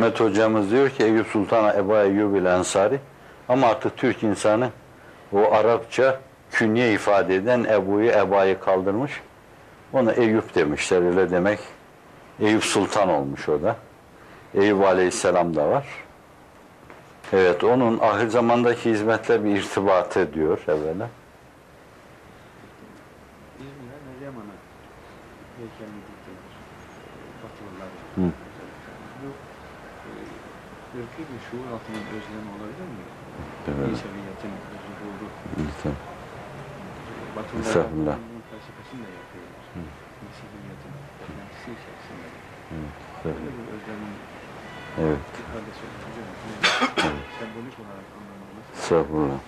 Ahmet hocamız diyor ki Eyüp Sultan Ebu Eyyub ile Ensari ama artık Türk insanı o Arapça künye ifade eden Ebu'yu Eba'yı kaldırmış. Ona Eyüp demişler öyle demek. Eyüp Sultan olmuş o da. Eyüp Aleyhisselam da var. Evet onun ahir zamandaki hizmetle bir irtibatı diyor evvela. Hı. E, ırkı bir şuur altının özlemi olabilir mi? Evet. İnsaniyet'in zuhuru. Lütfen. Batılılar Estağfurullah. bunun felsefesini de yapıyorlar. İnsaniyet'in beklentisi içerisinde. Evet. Böyle bir özlemin Evet. ifadesi hocam. Sembolik olarak anlamamız. Estağfurullah.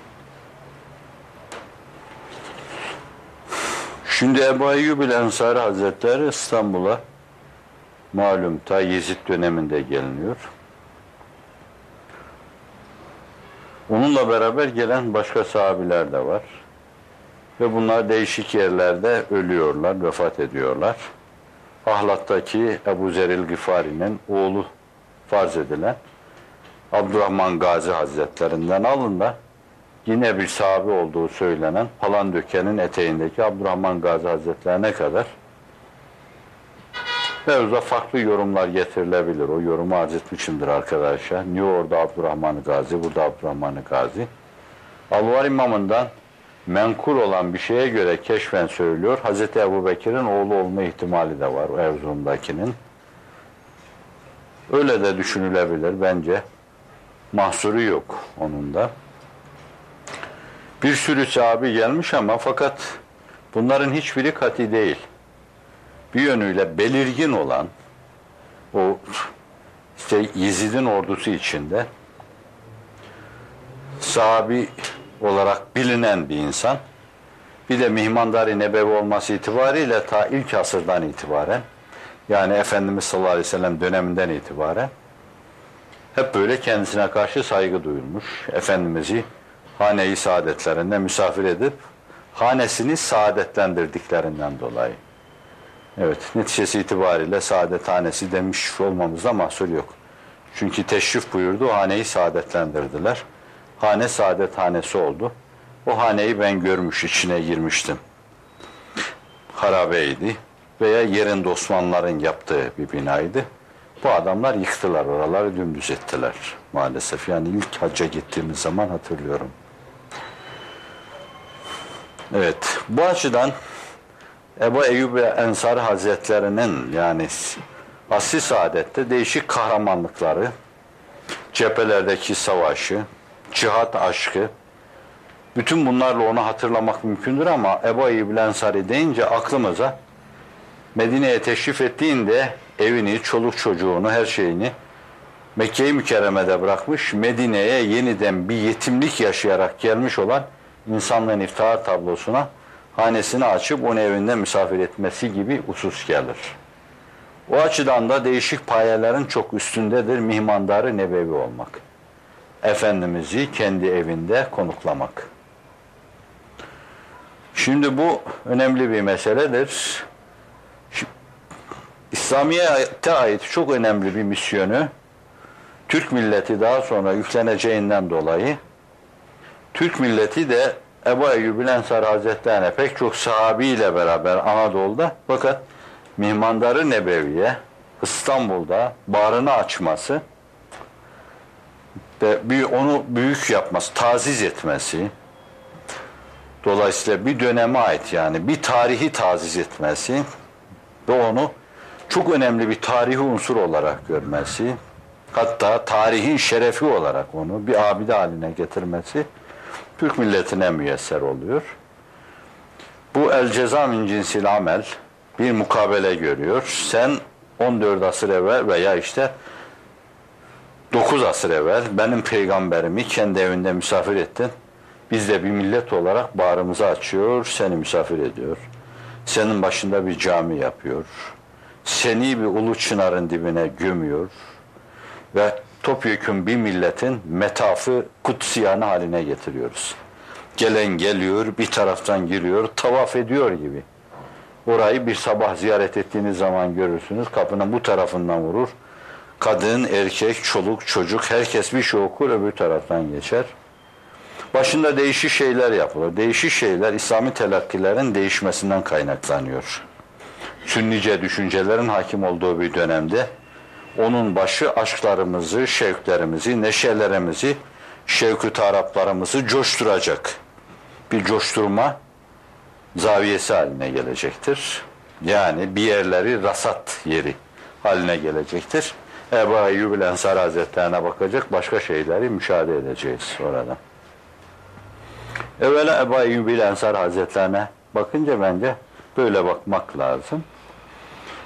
Şimdi Ebu Eyyub ile Ensari Hazretleri İstanbul'a malum ta Yezid döneminde geliniyor. Onunla beraber gelen başka sahabiler de var. Ve bunlar değişik yerlerde ölüyorlar, vefat ediyorlar. Ahlat'taki Ebu Zeril Gifari'nin oğlu farz edilen Abdurrahman Gazi Hazretlerinden alın da yine bir sahabe olduğu söylenen Palandöken'in eteğindeki Abdurrahman Gazi Hazretlerine kadar mevzuda farklı yorumlar getirilebilir. O yorumu arz etmişimdir arkadaşlar. Niye orada Abdurrahman Gazi, burada Abdurrahman Gazi? Alvar İmam'ından menkul olan bir şeye göre keşfen söylüyor. Hazreti Ebu Bekir'in oğlu olma ihtimali de var Erzurum'dakinin. Öyle de düşünülebilir bence. Mahsuru yok onun da. Bir sürü sahabi gelmiş ama fakat bunların hiçbiri kati değil. Bir yönüyle belirgin olan o işte Yezid'in ordusu içinde sahabi olarak bilinen bir insan. Bir de mihmandari nebevi olması itibariyle ta ilk asırdan itibaren yani Efendimiz sallallahu aleyhi ve sellem döneminden itibaren hep böyle kendisine karşı saygı duyulmuş. Efendimiz'i hane-i saadetlerinde misafir edip hanesini saadetlendirdiklerinden dolayı. Evet, neticesi itibariyle saadet hanesi demiş olmamızda mahsur yok. Çünkü teşrif buyurdu, haneyi saadetlendirdiler. Hane saadet hanesi oldu. O haneyi ben görmüş, içine girmiştim. Harabeydi veya yerinde Osmanlıların yaptığı bir binaydı. Bu adamlar yıktılar oraları dümdüz ettiler maalesef. Yani ilk hacca gittiğimiz zaman hatırlıyorum. Evet bu açıdan Ebu Eyyub Ensar Hazretlerinin yani asli saadette değişik kahramanlıkları, cephelerdeki savaşı, cihat aşkı, bütün bunlarla onu hatırlamak mümkündür ama Ebu Eyyub Ensari deyince aklımıza Medine'ye teşrif ettiğinde evini, çoluk çocuğunu, her şeyini Mekke-i Mükerreme'de bırakmış, Medine'ye yeniden bir yetimlik yaşayarak gelmiş olan insanlığın iftihar tablosuna hanesini açıp onu evinde misafir etmesi gibi usus gelir. O açıdan da değişik payelerin çok üstündedir mihmandarı nebevi olmak. Efendimiz'i kendi evinde konuklamak. Şimdi bu önemli bir meseledir. İslamiyet'e ait çok önemli bir misyonu Türk milleti daha sonra yükleneceğinden dolayı Türk milleti de Ebu Eyyub Ensar Hazretlerine pek çok sahabiyle beraber Anadolu'da fakat Mihmandarı Nebevi'ye İstanbul'da bağrını açması ve onu büyük yapması, taziz etmesi dolayısıyla bir döneme ait yani bir tarihi taziz etmesi ve onu çok önemli bir tarihi unsur olarak görmesi hatta tarihin şerefi olarak onu bir abide haline getirmesi Türk milletine müyesser oluyor. Bu el ceza min cinsil amel bir mukabele görüyor. Sen 14 asır evvel veya işte 9 asır evvel benim peygamberimi kendi evinde misafir ettin. Biz de bir millet olarak bağrımızı açıyor, seni misafir ediyor. Senin başında bir cami yapıyor. Seni bir ulu çınarın dibine gömüyor. Ve topyekun bir milletin metafı kutsiyanı haline getiriyoruz. Gelen geliyor, bir taraftan giriyor, tavaf ediyor gibi. Orayı bir sabah ziyaret ettiğiniz zaman görürsünüz. Kapının bu tarafından vurur. kadın, erkek, çoluk, çocuk herkes bir şey okur öbür taraftan geçer. Başında değişik şeyler yapılır. Değişik şeyler İslami telakkilerin değişmesinden kaynaklanıyor. Sünnice düşüncelerin hakim olduğu bir dönemde onun başı aşklarımızı, şevklerimizi, neşelerimizi, şevkü taraplarımızı coşturacak. Bir coşturma zaviyesi haline gelecektir. Yani bir yerleri rasat yeri haline gelecektir. Ebu Eyyub Ensar Hazretlerine bakacak başka şeyleri müşahede edeceğiz orada. Evvela Ebu Eyyub Ensar Hazretlerine bakınca bence böyle bakmak lazım.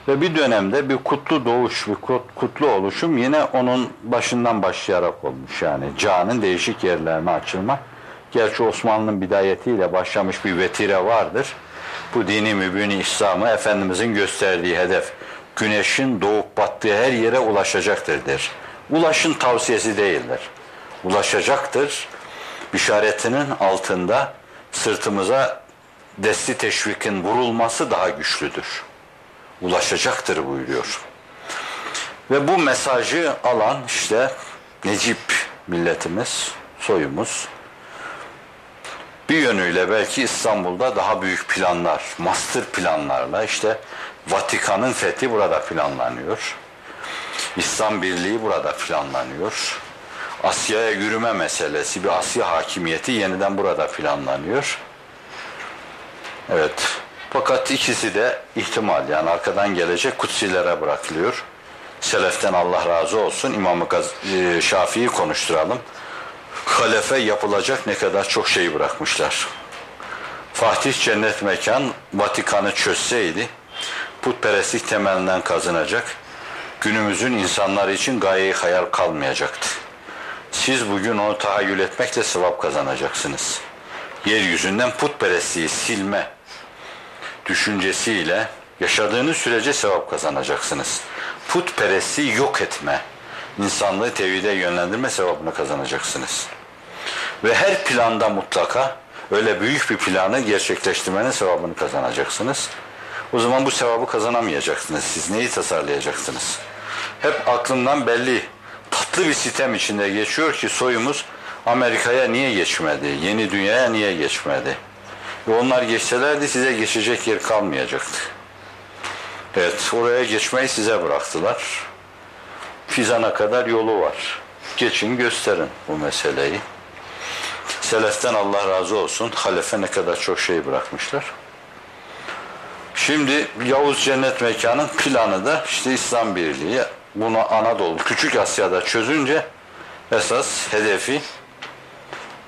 Ve bir dönemde bir kutlu doğuş, bir kutlu oluşum yine onun başından başlayarak olmuş. Yani canın değişik yerlerine açılma. Gerçi Osmanlı'nın bidayetiyle başlamış bir vetire vardır. Bu dini mübini İslam'ı Efendimizin gösterdiği hedef. Güneşin doğup battığı her yere ulaşacaktır der. Ulaşın tavsiyesi değildir. Ulaşacaktır. Bişaretinin altında sırtımıza desti teşvikin vurulması daha güçlüdür ulaşacaktır buyuruyor. Ve bu mesajı alan işte Necip milletimiz, soyumuz bir yönüyle belki İstanbul'da daha büyük planlar, master planlarla işte Vatikan'ın fethi burada planlanıyor. İslam Birliği burada planlanıyor. Asya'ya yürüme meselesi, bir Asya hakimiyeti yeniden burada planlanıyor. Evet, fakat ikisi de ihtimal yani arkadan gelecek kutsilere bırakılıyor. Seleften Allah razı olsun İmam-ı e, Şafii'yi konuşturalım. Halefe yapılacak ne kadar çok şey bırakmışlar. Fatih cennet mekan Vatikan'ı çözseydi putperestlik temelinden kazanacak. Günümüzün insanları için gayeyi hayal kalmayacaktı. Siz bugün onu tahayyül etmekle sevap kazanacaksınız. Yeryüzünden putperestliği silme, düşüncesiyle yaşadığınız sürece sevap kazanacaksınız. Putperestliği yok etme, insanlığı tevhide yönlendirme sevabını kazanacaksınız. Ve her planda mutlaka öyle büyük bir planı gerçekleştirmenin sevabını kazanacaksınız. O zaman bu sevabı kazanamayacaksınız. Siz neyi tasarlayacaksınız? Hep aklımdan belli tatlı bir sistem içinde geçiyor ki soyumuz Amerika'ya niye geçmedi? Yeni dünyaya niye geçmedi? Ve onlar geçselerdi size geçecek yer kalmayacaktı. Evet, oraya geçmeyi size bıraktılar. Fizan'a kadar yolu var. Geçin gösterin bu meseleyi. Seleften Allah razı olsun. Halefe ne kadar çok şey bırakmışlar. Şimdi Yavuz Cennet Mekanı'nın planı da işte İslam Birliği. Bunu Anadolu, Küçük Asya'da çözünce esas hedefi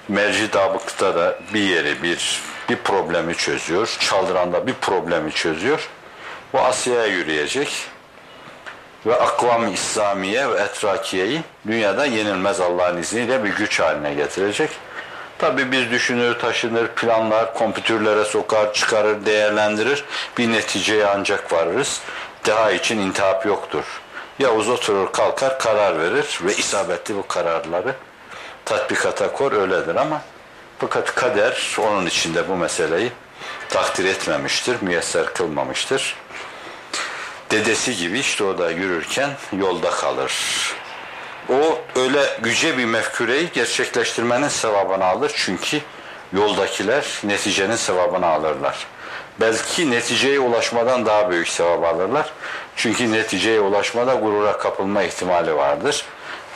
merci dabıkta da bir yeri, bir bir problemi çözüyor. Çaldıran'da bir problemi çözüyor. Bu Asya'ya yürüyecek. Ve akvam İslamiye ve etrakiyeyi dünyada yenilmez Allah'ın izniyle bir güç haline getirecek. Tabi biz düşünür, taşınır, planlar, kompütürlere sokar, çıkarır, değerlendirir. Bir neticeye ancak varırız. Daha için intihap yoktur. Yavuz oturur, kalkar, karar verir ve isabetli bu kararları tatbikata kor öyledir ama fakat kader onun içinde bu meseleyi takdir etmemiştir, müyesser kılmamıştır. Dedesi gibi işte o da yürürken yolda kalır. O öyle güce bir mefkureyi gerçekleştirmenin sevabını alır çünkü yoldakiler neticenin sevabını alırlar. Belki neticeye ulaşmadan daha büyük sevap alırlar. Çünkü neticeye ulaşmada gurura kapılma ihtimali vardır.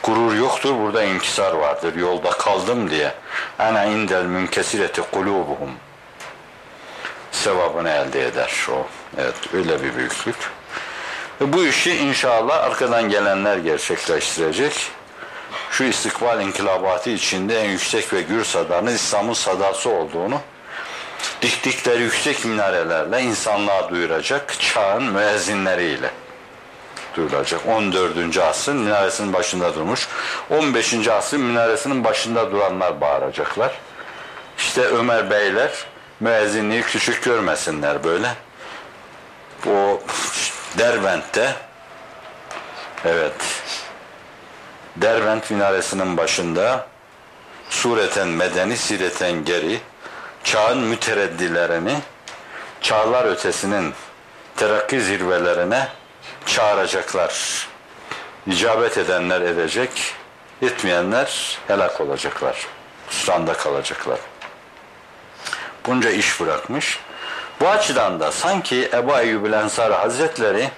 Gurur yoktur, burada inkisar vardır. Yolda kaldım diye. Ana indel münkesireti kulubuhum. Sevabını elde eder o. Evet, öyle bir büyüklük. Ve bu işi inşallah arkadan gelenler gerçekleştirecek. Şu istikbal inkılabatı içinde en yüksek ve gür sadanın İslam'ın sadası olduğunu diktikleri yüksek minarelerle insanlığa duyuracak çağın müezzinleriyle duyulacak. 14. asrın minaresinin başında durmuş. 15. asrın minaresinin başında duranlar bağıracaklar. İşte Ömer Beyler müezzinliği küçük görmesinler böyle. O Derbent'te evet Derbent minaresinin başında sureten medeni sireten geri çağın mütereddilerini çağlar ötesinin terakki zirvelerine çağıracaklar. icabet edenler edecek, etmeyenler helak olacaklar. Hüsranda kalacaklar. Bunca iş bırakmış. Bu açıdan da sanki Ebu Eyyub Ensari Hazretleri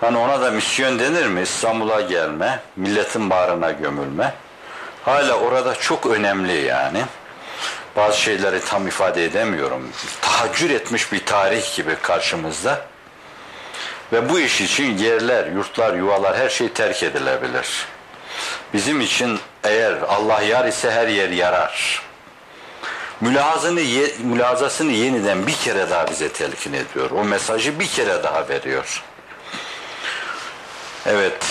hani ona da misyon denir mi? İstanbul'a gelme, milletin bağrına gömülme. Hala orada çok önemli yani. Bazı şeyleri tam ifade edemiyorum. Tahaccür etmiş bir tarih gibi karşımızda. Ve bu iş için yerler, yurtlar, yuvalar her şey terk edilebilir. Bizim için eğer Allah yar ise her yer yarar. Mülahazını, ye- yeniden bir kere daha bize telkin ediyor. O mesajı bir kere daha veriyor. Evet.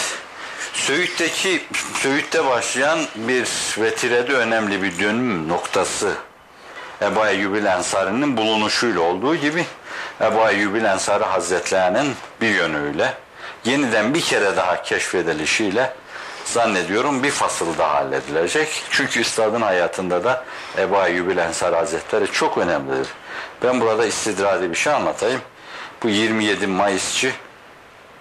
Söğüt'teki Söğüt'te başlayan bir vetirede önemli bir dönüm noktası Ebu Eyyubil Ensari'nin bulunuşuyla olduğu gibi Ebu Eyyubil Ensari Hazretlerinin bir yönüyle yeniden bir kere daha keşfedilişiyle zannediyorum bir fasıl daha halledilecek. Çünkü üstadın hayatında da Ebu Eyyubil Ensari Hazretleri çok önemlidir. Ben burada istidradi bir şey anlatayım. Bu 27 Mayısçı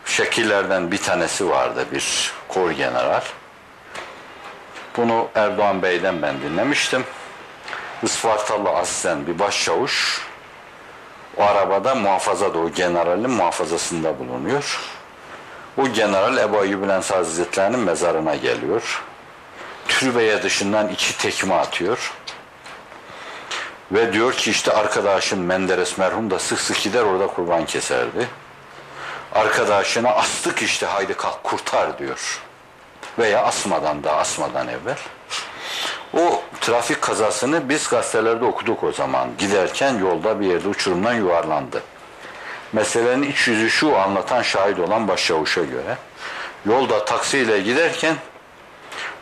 şekillerden bir tanesi vardı bir kor general. Bunu Erdoğan Bey'den ben dinlemiştim. Ispartalı aslen bir başçavuş o arabada muhafazada o generalin muhafazasında bulunuyor. O general Ebu Eyyub Ensar Hazretleri'nin mezarına geliyor. Türbeye dışından iki tekme atıyor. Ve diyor ki işte arkadaşın Menderes merhum da sık sık gider orada kurban keserdi. Arkadaşına astık işte haydi kalk kurtar diyor. Veya asmadan da asmadan evvel. O trafik kazasını biz gazetelerde okuduk o zaman. Giderken yolda bir yerde uçurumdan yuvarlandı. Meselenin iç yüzü şu anlatan şahit olan başçavuşa göre. Yolda taksiyle giderken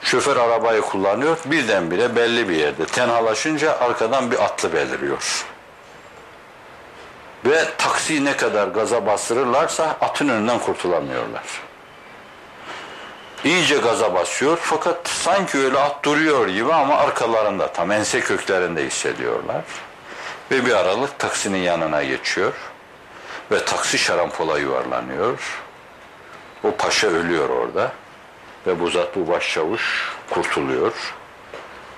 şoför arabayı kullanıyor. Birdenbire belli bir yerde tenhalaşınca arkadan bir atlı beliriyor. Ve taksiyi ne kadar gaza bastırırlarsa atın önünden kurtulamıyorlar. İyice gaza basıyor fakat sanki öyle at duruyor gibi ama arkalarında tam ense köklerinde hissediyorlar. Ve bir aralık taksinin yanına geçiyor ve taksi şarampola yuvarlanıyor. O paşa ölüyor orada ve bu zat bu başçavuş kurtuluyor.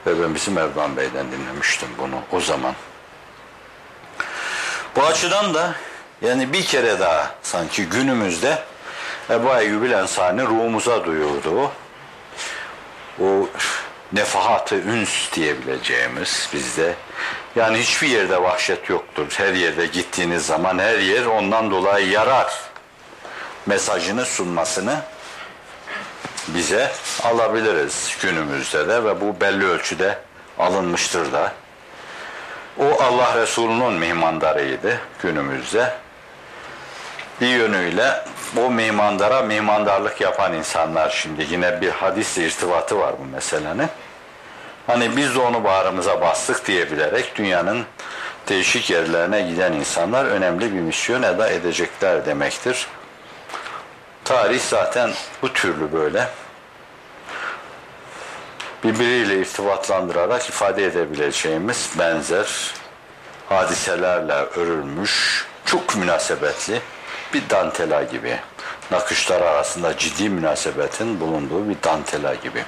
Ve ben bizim Erdoğan Bey'den dinlemiştim bunu o zaman. Bu açıdan da yani bir kere daha sanki günümüzde Ebu Eyyubil Ensari ruhumuza duyurdu. O nefahat-ı üns diyebileceğimiz bizde. Yani hiçbir yerde vahşet yoktur. Her yerde gittiğiniz zaman her yer ondan dolayı yarar. Mesajını sunmasını bize alabiliriz günümüzde de ve bu belli ölçüde alınmıştır da. O Allah Resulü'nün mihmandarıydı günümüzde. Bir yönüyle o mihmandara mihmandarlık yapan insanlar şimdi yine bir hadis irtibatı var bu meselenin. Hani biz de onu bağrımıza bastık diyebilerek dünyanın değişik yerlerine giden insanlar önemli bir misyon eda edecekler demektir. Tarih zaten bu türlü böyle birbiriyle irtibatlandırarak ifade edebileceğimiz benzer hadiselerle örülmüş çok münasebetli bir dantela gibi. Nakışlar arasında ciddi münasebetin bulunduğu bir dantela gibi.